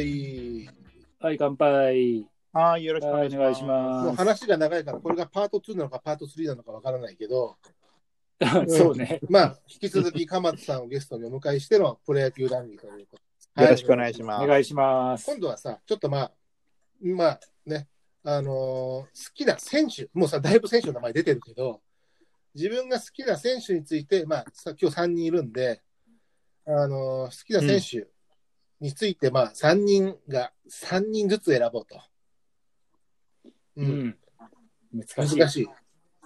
杯。はい、乾杯。はい、よろしくおはい、願いします。もう話が長いから、これがパート2なのかパート3なのかわからないけど、す。そうね。まあ、引き続き、鎌田さんをゲストにお迎えしてのプロ野球談義ということでよろしくお願いします。お願いします。今度はさ、ちょっとまあ、まあね、あのー好きな選手、もうさ、だいぶ選手の名前出てるけど、自分が好きな選手について、まあ、さ今日3人いるんで、あのー好きな選手について、まあ、3人が、3人ずつ選ぼうと。う、うんん。難しい。難しい。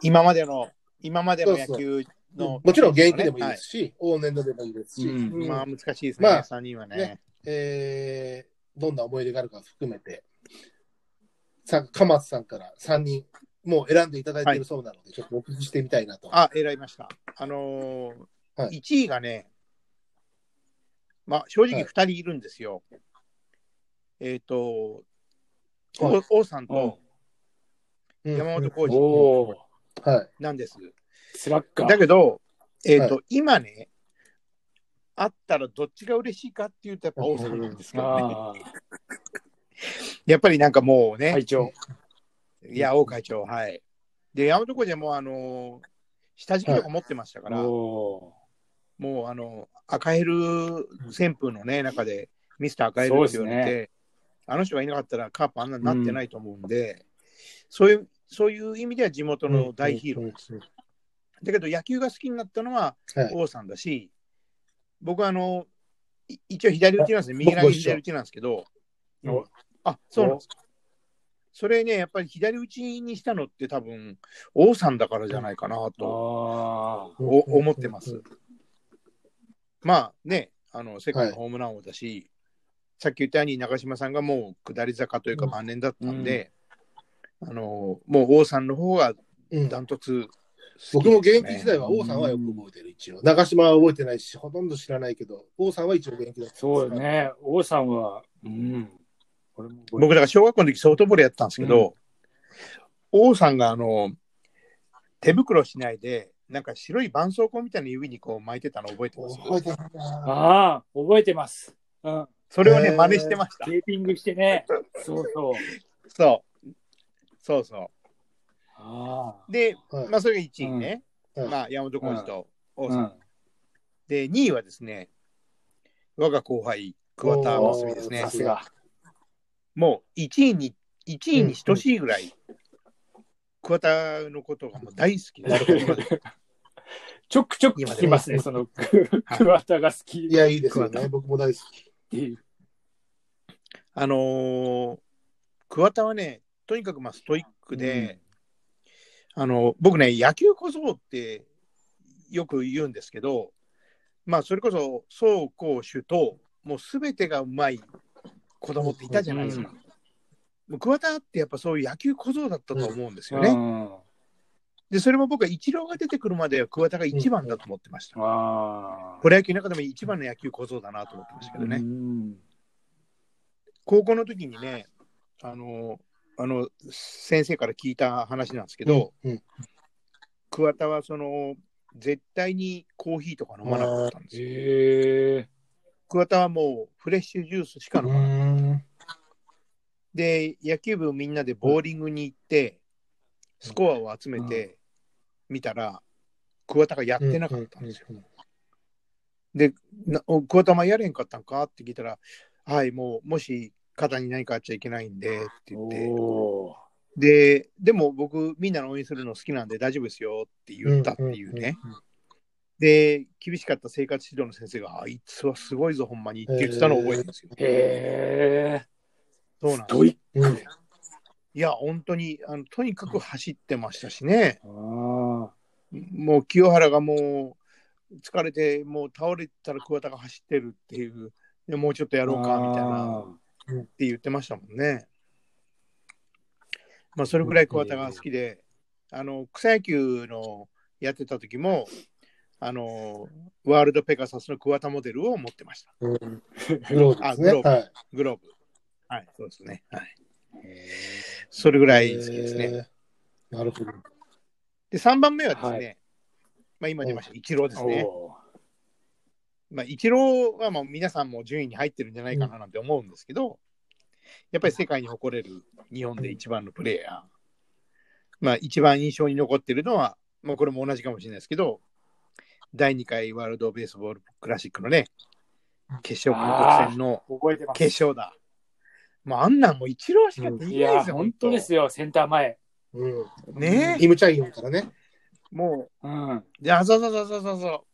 今までの、今までの野球の。もちろん現役でもいいですし、往年度でもいいですし、うんはいまあ難しいですね、まあ3人はね。ねえーどんな思い出があるか含めて、さ鎌田さんから3人、もう選んでいただいているそうなので、ちょっとお聞きしてみたいなと。あ、選びました。あのーはい1位がね、まあ正直2人いるんですよ。えっ、と、はい王王さんとうん山本浩お二おはい。なんです。ー、スラッガー。だけど、えっ、と、は今ね、あったらどっちが嬉しいかっていうと、やっぱ王さんなんですけどね。あやっぱりなんかもうね、あ、会長。いや、王会長、はい。で、山本浩二はもう、あのー下敷きとか持ってましたから、おもう、あの、赤ヘル旋風のね、中で、ミスター赤ヘルって言われて、あの人がいなかったらカープあんなになってないと思うんで、そういう、そういう意味では地元の大ヒーロー。です。だけど、野球が好きになったのははい。王さんだし、僕はあの、い一応左打ちなんですね、右投げ左打ちなんですけど、おあ、そうなんです。か。それね、やっぱり左打ちにしたのって多分、王さんだからじゃないかなと思ってます。まあね、あの世界のホームラン王だし、さっき言ったように中島さんがもう下り坂というかうん晩年だったんで、あのもう王さんの方がうんダントツ、僕も現役時代は王さんはよく覚えてる、一応。長島は覚えてないし、ほとんど知らないけど、王さんは一応現役だった。そうよ。ね。王さんは、うん。僕だから小学校の時ソフトボールやったんですけど、王さんがあの手袋しないで、なんか白い絆創膏みたいな指にこう巻いてたの覚えてます？ああ、覚えてます。うん。それをね、真似してました。テーピングしてね。そうそう。そう。そうそあう。で、はいまあそれが1位ね。うんまあ山本浩二とあ。王さん。うん。で、2位はですね、我が後輩、桑田真澄ですねさ。すが。もう1位に、1位に等しいぐらい、桑田のことがもう大好きなるほどちょくちょく聞きますね、その、桑田が好きいや、いいですよね。僕も大好き。っていう。あのー桑田はね、とにかくまあストイックで、あの僕ね、野球小僧ってよく言うんですけど、まあそれこそ走攻守と、もうすべてがうまい子供っていたじゃないですか。もう桑田ってやっぱそういう野球小僧だったと思うんですよね。うんで、それも僕はイチローが出てくるまでは桑田が一番だと思ってました。ああ。プロ野球の中でも一番の野球小僧だなと思ってましたけどね。うん高校の時にね、あの、あの先生から聞いた話なんですけど、うんうん桑田はその絶対にコーヒーとか飲まなかったんですよ。へえ。桑田はもうフレッシュジュースしか飲まない。ん。で、野球部みんなでボーリングに行って、スコアを集めて見たら、桑田がやってなかったんですよ。で、なお桑田もやれんかったんかって聞いたら、はい、もうもし肩に何かあっちゃいけないんでって言って、おで、でも僕、みんなの応援するの好きなんで大丈夫ですよって言ったっていうね。で、厳しかった生活指導の先生が、あいつはすごいぞ、ほんまにって言ってたのを覚えてるんですよ。ーへえ。そうなんですストイッうんいや、本当にあの、とにかく走ってましたしね。ク。あもう清原がもう疲れて、もう倒れたら桑田が走ってるっていう、でもうちょっとやあ。ろうかみたいなって言ってましたもんね。まあ、それぐらい桑田が好きで、あの草野球のやってた時も、あのワールドペガサスの桑田モデルを持ってました。うんグローブですね。あグローブはい。グローブ。はい、そうですね。はい。それぐらい好きですね。えー。なるほど。で、3番目はですね、はいまあ、今出ました、イチローですね。おまあ、イチローはもう皆さんも順位に入ってるんじゃないかななんて思うんですけど、やっぱり世界に誇れる日本で一番のプレーヤー。まあ、一番印象に残ってるのは、まあ、これも同じかもしれないですけど、第2回ワールドベースボールクラシックのね、決勝韓国戦の覚えてます。決勝だ。もうあんなんもう一郎しかできないいですよ、や、本当ですよ、センター前。うん。ねイムチャイヨンからね。もうん。う、いや、そうそうそうそうそ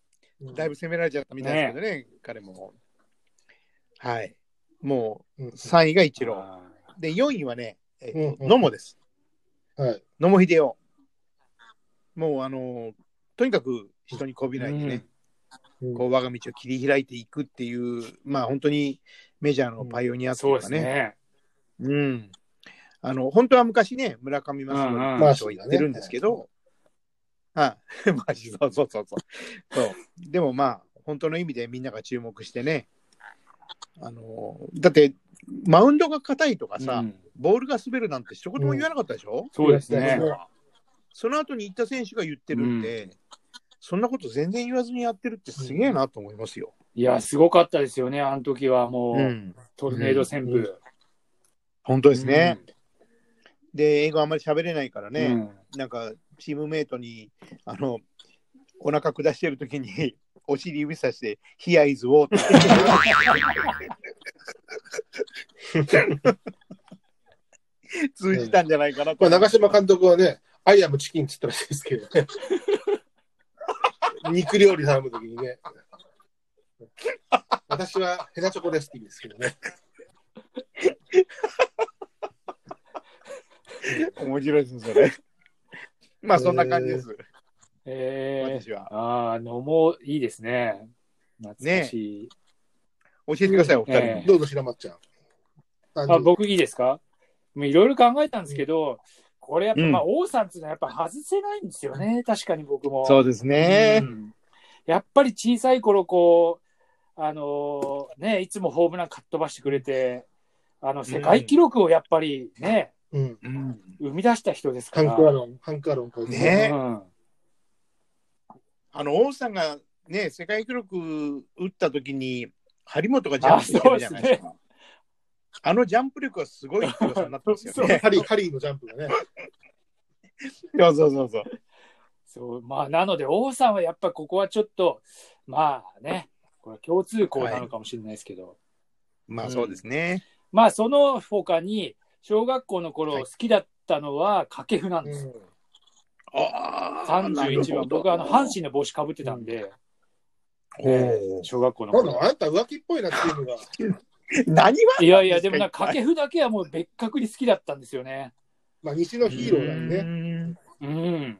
うだいぶ攻められちゃったみたいですけどね、彼も。はい。もうんう3位が一郎。あで、4位はね、えっとうんうん野茂です。はい。野茂英雄。もう、あの、とにかく人にこびないでね、うんこう我が道を切り開いていくっていう、まあ本当にメジャーのパイオニアといかね。ですね。うん。あの、本当は昔ね、村上正うんうん則と言ってるんですけど、はい、まあ、そうそうそうそう。そう。でもまあ、本当の意味でみんなが注目してね、あの、だって、マウンドが硬いとかさ、うんボールが滑るなんて一言も言わなかったでしょ、そうですね。その後に行った選手が言ってるんで、そんなこと全然言わずにやってるってすげえなと思いますよ。いや、すごかったですよね、あの時はもう、うん。トルネード旋風。本当ですね。で、英語あんまり喋れないからうん。ね、うんなんかチームメイトにあのお腹下してるときに お尻指さして「Here is water」通じたんじゃないかなとまあ、長嶋監督はね、アイアムチキンって言ったらしいですけどね。肉料理頼むときにね。私はヘナチョコですって言うんですけどね。面白いですそれまあそんな感じです、え私は。ー、ああ、のもいいですね。懐かしい。教えてくださいお二人。に、ええどうぞ、白松ちゃん。あ僕いいですか？もういろいろ考えたんですけど、これやっぱ、うん。まあ、王さんっていうのはやっぱ外せないんですよね。確かに僕も。そうですね。う、ん。やっぱり小さい頃、こう、あのーね、いつもホームランかっ飛ばしてくれて、あの、世界記録をやっぱりね、うん。うん生み出した人ですかハら。ンクアロン、ハンクアロンねうんあの王さんがね世界記録打った時に張本がジャンプしてるじゃないですかあのジャンプ力はすごい強さになってますよね。ハリー、ハリーのジャンプがね。そうそうそうそう。そう、まあ、なので、王さんはやっぱここはちょっと、まあね、これは共通項なのかもしれないですけど、まあそうですね。まあ、その他に、小学校の頃はい好きだったのは掛布なんですよ。ああ、31番、僕はあの阪神の帽子かぶってたんで、えー小学校の頃。なんだ、あんた浮気っぽいな、チームが。何は？いやいや、でもなんか掛布だけはもう別格に好きだったんですよね。まあ、西のヒーローだよね。ね。うん。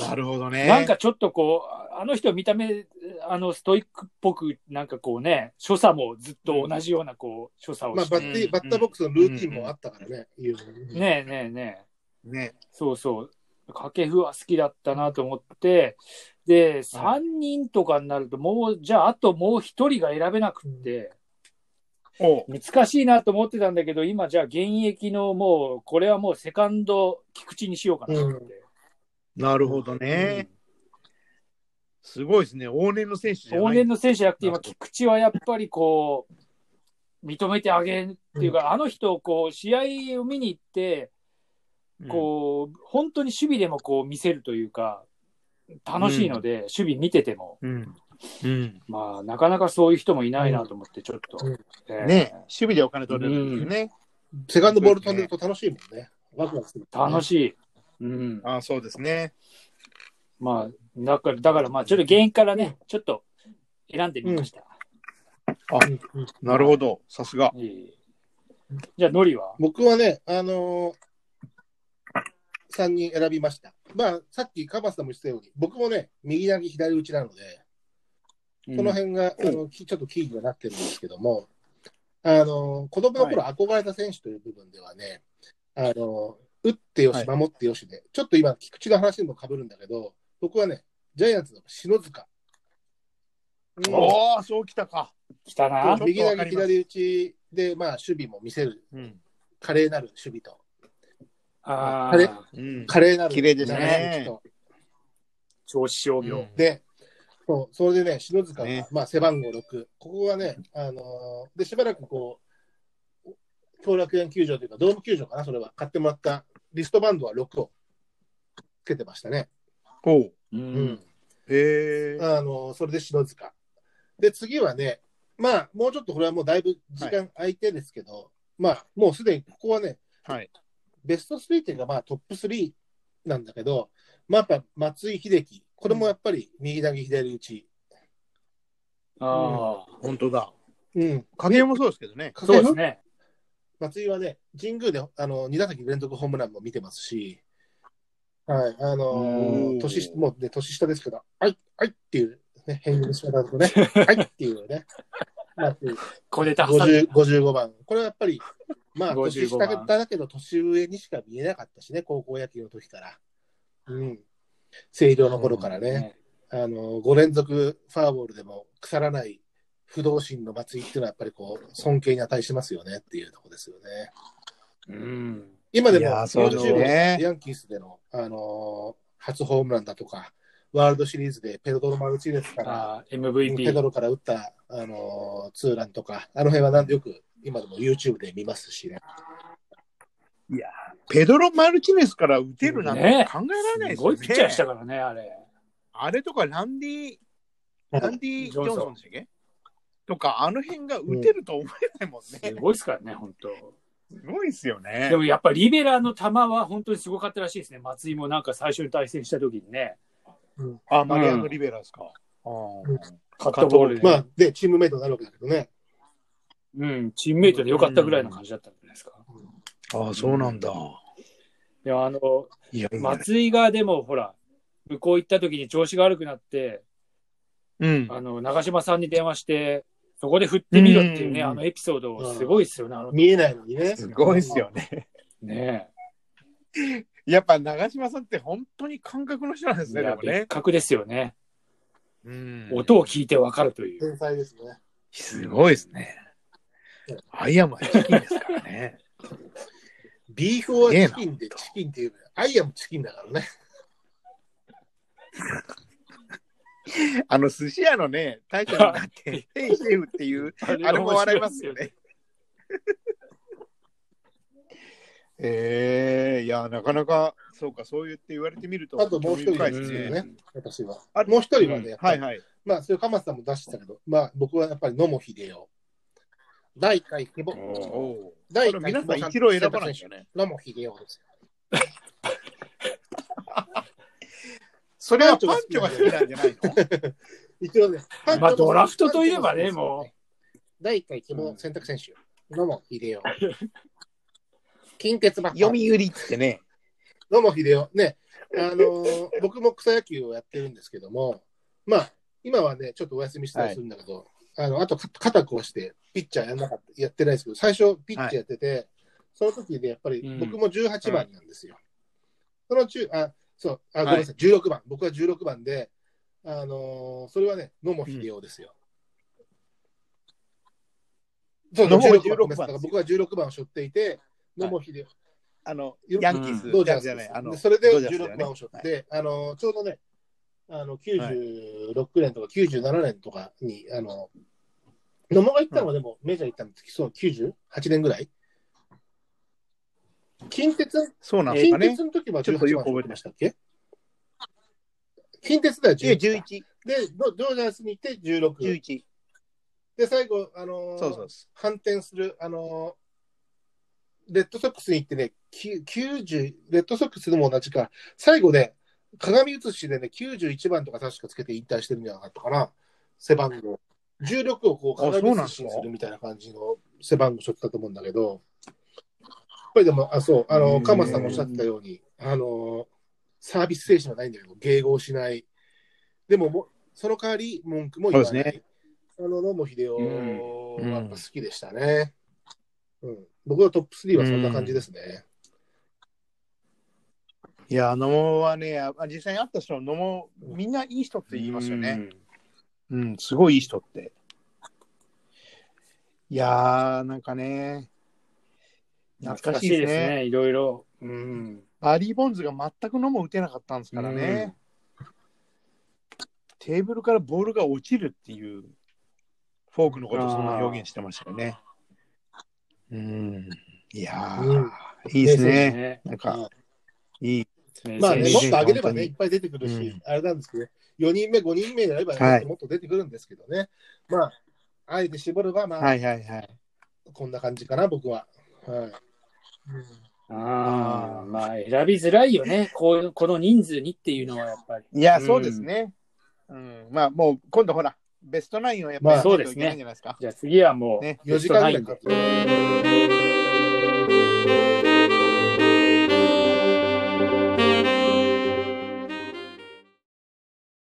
なるほどね。なんかちょっとこう、あの人見た目、あのストイックっぽく、なんかこうね、所作もずっと同じようなこう、所作をまあ、バッティバッターボックスのルーティンもあったからね。言うのにねえねえねえ。ね。そうそう。掛布は好きだったなと思って、で、3人とかになると、もう、じゃあ、あともう1人が選べなくって、お難しいなと思ってたんだけど、今、じゃあ、現役のもう、これはもう、セカンド、菊池にしようかなと思って。なるほどね。すごいですね。往年の選手じゃない。往年の選手じゃなくて、今、菊池はやっぱりこう、認めてあげるっていうか、あの人、こう、試合を見に行って、うんこう、本当に守備でもこう見せるというか、楽しいので、守備見てても、うん。うん。まあ、なかなかそういう人もいないなと思って、ちょっと。うんえーね守備でお金取れるっていうね。セカンドボール飛んでると楽しいもんね。ワクワクす。楽しい。うん。ああ、そうですね。まあ、だから、だからまあ、ちょっと原因からね、ちょっと選んでみました。うんうんなるほど。さすが。じゃあ、ノリは？僕はね、あのー、3人選びました。まあ、さっきカバスさんも言ってたように、僕もね、右投げ左打ちなので、この辺が、あのきちょっとキーにはなってるんですけども、あの、子供の頃憧れた選手という部分ではね、あの、打ってよし、はい。守ってよしで、ちょっと今、菊池の話にも被るんだけど、僕はね、ジャイアンツの篠塚。うんおお、そうきたか。来たな。右投げ左打ちで、まあ、守備も見せる、うん。華麗なる守備と、ああれあ、うん。華麗なる綺麗でしたね。長い打ちと。銚子商業。で、そうそれでね、篠塚が、ね。まあ、背番号6、ここがね、あのーで、しばらくこう、後楽園球場というか、ドーム球場かな、それは、買ってもらったリストバンドは6をつけてましたね。おう。ううんん。へえ。あのーそれで篠塚。で、次はね、まあ、もうちょっとこれはもうだいぶ時間空いてですけど、まあ、もうすでにここはね、はい。ベスト3っていうか、まあ、トップ3なんだけど、まあ、やっぱ松井秀喜、これもやっぱり右投げ左打ち。ああ、本当だ。うん。影山もそうですけどね。そうですね。松井はね、神宮であの2打席連続ホームランも見てますし、はい、あのおーー年下、もうね、年下ですけど、はい、はいっていう、ね、返事の仕方だとね、はいっていうね、松井これで挟んで50 55番。これはやっぱり、まあ、55年下番だけど、年上にしか見えなかったしね、高校野球の時から。うん。星稜の頃からね、ね。あの、5連続フォアボールでも腐らない不動心の松井っていうのは、やっぱりこう、尊敬に値しますよねっていうところですよね。うん。今でもいやーそうです YouTube ねでヤンキースでの、あのー初ホームランだとか、ワールドシリーズでペドロ・マルチネスから、ああ、ペ MVP ド。ロから打った、あのーツーランとか、あの辺はなんよく今でも YouTube で見ますしね。いや、ペドロ・マルチネスから打てるなんてね考えられないですすよね。ごいピッチャーしたからね、あれ。あれとかランディ、ランディ・ジョンソンでしたっけ？とか、あの辺が打てると思えないもんね。すごいですからね、本当。すごいですよねで。もやっぱりリベラの球は本当にすごかったらしいですね。松井もなんか最初に対戦した時にね、あ、マリアノ・リベラですか。あーカットボールで、まあ、で、チームメイトになるわけだけどね。うん、チームメイトでよかったぐらいの感じだったんじゃないですか。あー、そうなんだ。でもあの、いやいや、松井がでもほら、向こう行った時に調子が悪くなって、うん。あの、長嶋さんに電話して、そこで振ってみろっていうね、うんあのエピソード、すごいですよね、あの、見えないのにね。すごいですよね。ねやっぱ長嶋さんって本当に感覚の人なんですね、いやでもね別。格ですよね。うん音を聞いてわかるという。天才ですね。すごいですね。I am はチキンですからね。ビーフはチキンでチキンっていう、 I am chicken だからね。あの寿司屋のね、タイトルになって、 Hey chef っていう、あれも笑いますよね。ええいや、なかなか、そうか、そう言って言われてみると、あともう一人でです。よね、私は。あもう一人はね、やっぱりはいはい。まあ、それ鎌田さんも出してたけど、まあ、僕はやっぱり野茂英雄。第1回希望、お第1回皆さん一郎選ばないんですよね。野茂英雄ですよ。それはパンチョが好きなんじゃないの？一応ね、まあドラフトといえばねもう。第1回希望選択選手、野茂英雄。近鉄バッター。読売ってね。野茂英雄。ね、あのー 僕も草野球をやってるんですけども、まあ、今はね、ちょっとお休みしたりするんだけど、あの、あとか肩壊して、ピッチャーやんなかった、やってないですけど、最初ピッチャーやってて、その時でやっぱりうん僕も18番なんですよ。その中、あ、そう、あ、ごはい。めんなさい、16番。僕は16番で、あのーそれはね、野茂英雄ですよ。そう、野茂16 16番。です。だ番から僕は16番を背負っていて、野茂英雄。あの、よヤンキース、ドジャースじゃない、あの、でそれでドジャースだよ16ね番を背負って、あのちょうどね、あの96年とか97年とかに、あの野茂が行ったのはでも、メジャー行ったのってそう98年ぐらい近鉄？そうなんですかね。近鉄。の時はちょっと18番よく覚えてましたっけ？近鉄ではえ、11 11、でド、ドジャースに行って16。11。で、最後、あのーそうそうそ反転する、あのーレッドソックスに行ってね、きゅ90、レッドソックスでも同じか、最後ね、鏡写しでね、91番とか確かつけて引退してるんじゃなかったかな、背番号。16をこう鏡写しにするみたいな感じの背番号しょってたと思うんだけど、ぱりでも、あ、そう、あの、へー鎌田さんもおっしゃってたように、あの、サービス精神はないんだけど、迎合しない。でもも、その代わり文句も言わない。そうですあの、野茂英雄うんはやっぱ好きでしたね。うん。僕のトップ3はそんな感じですね。いや、野茂はね、あ実際に会った人は野茂、みんないい人って言いますよね。うん、すごいいい人って。いやー、なんかね、懐かしいですね。いろいろ。うん。バリー・ボンズが全く野茂打てなかったんですからね。テーブルからボールが落ちるっていう、フォークのことをそんな表現してましたよね。うん。いやー、うんいいですね。ねなんか、いい。まあね、もっと上げればね、いっぱい出てくるし、うんあれなんですけど、4人目、5人目でやれば、ねはいもっと出てくるんですけどね。まあ、あえて絞れば、まあ、はいはいはい。こんな感じかな、僕は。はい。ああ、まあ選びづらいよね。こういう、この人数にっていうのはやっぱり。いや、うんそうですね。うん。まあ、もう今度ほら、ベストナインをやっぱまありやらないといけないんじゃないですか。じゃあ次はもう、ね4時間ぐらいか